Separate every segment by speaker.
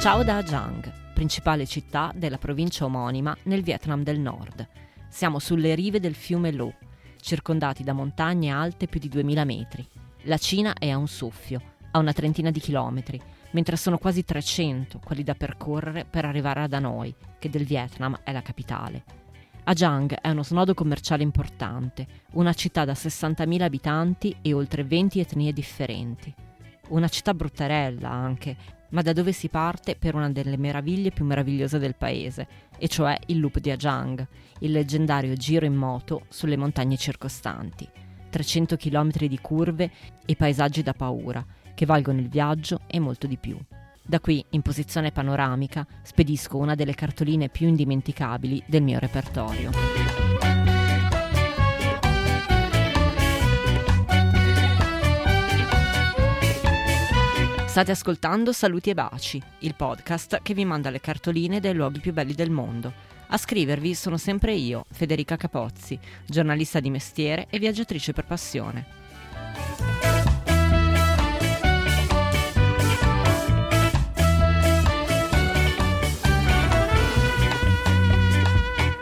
Speaker 1: Ciao da Giang, principale città della provincia omonima nel Vietnam del Nord. Siamo sulle rive del fiume Lo, circondati da montagne alte più di 2000 metri. La Cina è a un soffio, a una trentina di chilometri, mentre sono quasi 300 quelli da percorrere per arrivare ad Hanoi, che del Vietnam è la capitale. Ajang è uno snodo commerciale importante, una città da 60.000 abitanti e oltre 20 etnie differenti. Una città bruttarella anche, ma da dove si parte per una delle meraviglie più meravigliose del paese, e cioè il Loop di Ajang, il leggendario giro in moto sulle montagne circostanti. 300 km di curve e paesaggi da paura, che valgono il viaggio e molto di più. Da qui, in posizione panoramica, spedisco una delle cartoline più indimenticabili del mio repertorio. State ascoltando Saluti e Baci, il podcast che vi manda le cartoline dei luoghi più belli del mondo. A scrivervi sono sempre io, Federica Capozzi, giornalista di mestiere e viaggiatrice per passione.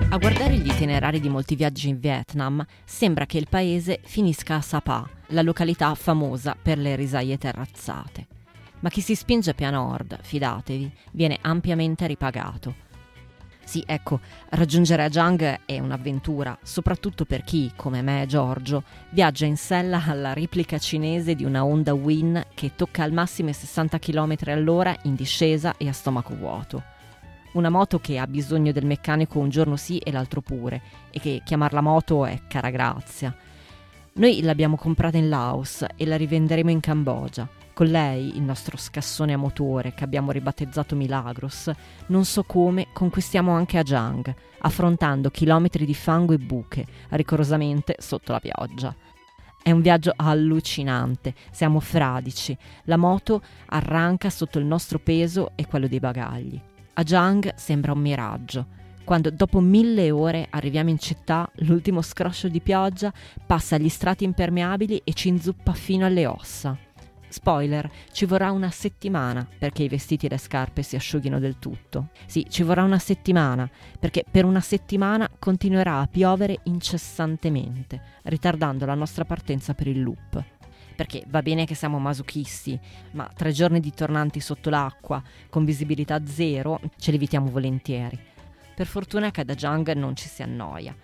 Speaker 1: A guardare gli itinerari di molti viaggi in Vietnam, sembra che il paese finisca a Sapa, la località famosa per le risaie terrazzate. Ma chi si spinge a nord, fidatevi, viene ampiamente ripagato. Sì, ecco, raggiungere Ajang è un'avventura, soprattutto per chi, come me e Giorgio, viaggia in sella alla replica cinese di una Honda Win che tocca al massimo 60 km all'ora in discesa e a stomaco vuoto una moto che ha bisogno del meccanico un giorno sì e l'altro pure, e che chiamarla moto è cara grazia. Noi l'abbiamo comprata in Laos e la rivenderemo in Cambogia. Con lei, il nostro scassone a motore che abbiamo ribattezzato Milagros, non so come conquistiamo anche Ajang, affrontando chilometri di fango e buche, ricorosamente sotto la pioggia. È un viaggio allucinante, siamo fradici, la moto arranca sotto il nostro peso e quello dei bagagli. A Jang sembra un miraggio. Quando dopo mille ore arriviamo in città, l'ultimo scroscio di pioggia passa gli strati impermeabili e ci inzuppa fino alle ossa. Spoiler, ci vorrà una settimana perché i vestiti e le scarpe si asciughino del tutto. Sì, ci vorrà una settimana perché per una settimana continuerà a piovere incessantemente, ritardando la nostra partenza per il loop perché va bene che siamo masochisti, ma tre giorni di tornanti sotto l'acqua, con visibilità zero, ce li evitiamo volentieri. Per fortuna che ad Ajang non ci si annoia.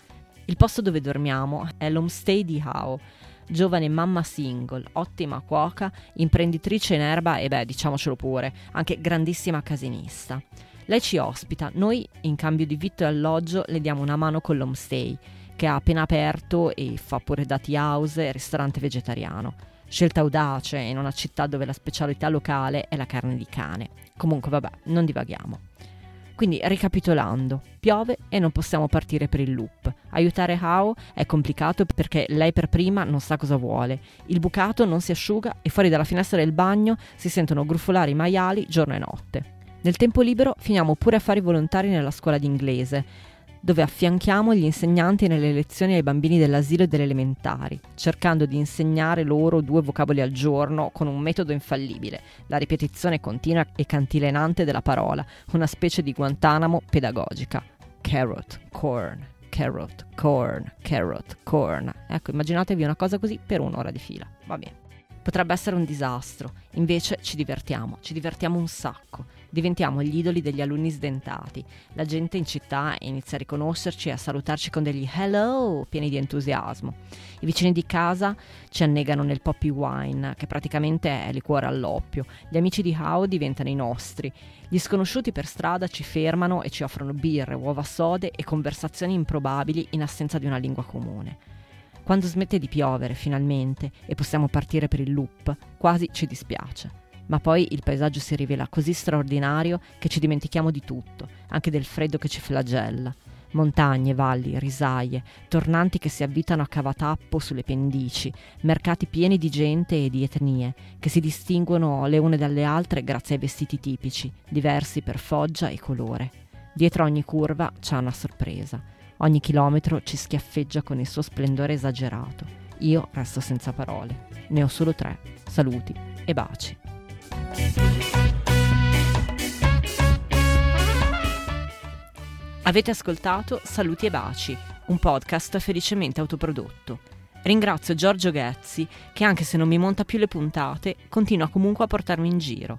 Speaker 1: Il posto dove dormiamo è l'homestay di Hao, giovane mamma single, ottima cuoca, imprenditrice in erba e beh, diciamocelo pure, anche grandissima casinista. Lei ci ospita, noi in cambio di vitto e alloggio le diamo una mano con l'homestay, che ha appena aperto e fa pure dati house e ristorante vegetariano. Scelta audace in una città dove la specialità locale è la carne di cane. Comunque vabbè, non divaghiamo. Quindi ricapitolando, piove e non possiamo partire per il loop. Aiutare Hao è complicato perché lei per prima non sa cosa vuole. Il bucato non si asciuga e fuori dalla finestra del bagno si sentono grufolare i maiali giorno e notte. Nel tempo libero finiamo pure a fare i volontari nella scuola d'inglese dove affianchiamo gli insegnanti nelle lezioni ai bambini dell'asilo e delle elementari, cercando di insegnare loro due vocaboli al giorno con un metodo infallibile, la ripetizione continua e cantilenante della parola, una specie di Guantanamo pedagogica. Carrot, corn, carrot, corn, carrot, corn. Ecco, immaginatevi una cosa così per un'ora di fila. Va bene. Potrebbe essere un disastro, invece ci divertiamo, ci divertiamo un sacco diventiamo gli idoli degli alunni sdentati. La gente in città inizia a riconoscerci e a salutarci con degli hello pieni di entusiasmo. I vicini di casa ci annegano nel poppy wine, che praticamente è liquore all'oppio. Gli amici di How diventano i nostri. Gli sconosciuti per strada ci fermano e ci offrono birre, uova sode e conversazioni improbabili in assenza di una lingua comune. Quando smette di piovere finalmente e possiamo partire per il loop, quasi ci dispiace ma poi il paesaggio si rivela così straordinario che ci dimentichiamo di tutto, anche del freddo che ci flagella. Montagne, valli, risaie, tornanti che si avvitano a cavatappo sulle pendici, mercati pieni di gente e di etnie, che si distinguono le une dalle altre grazie ai vestiti tipici, diversi per foggia e colore. Dietro ogni curva c'è una sorpresa. Ogni chilometro ci schiaffeggia con il suo splendore esagerato. Io resto senza parole. Ne ho solo tre. Saluti e baci. Avete ascoltato Saluti e Baci, un podcast felicemente autoprodotto. Ringrazio Giorgio Ghezzi che anche se non mi monta più le puntate continua comunque a portarmi in giro.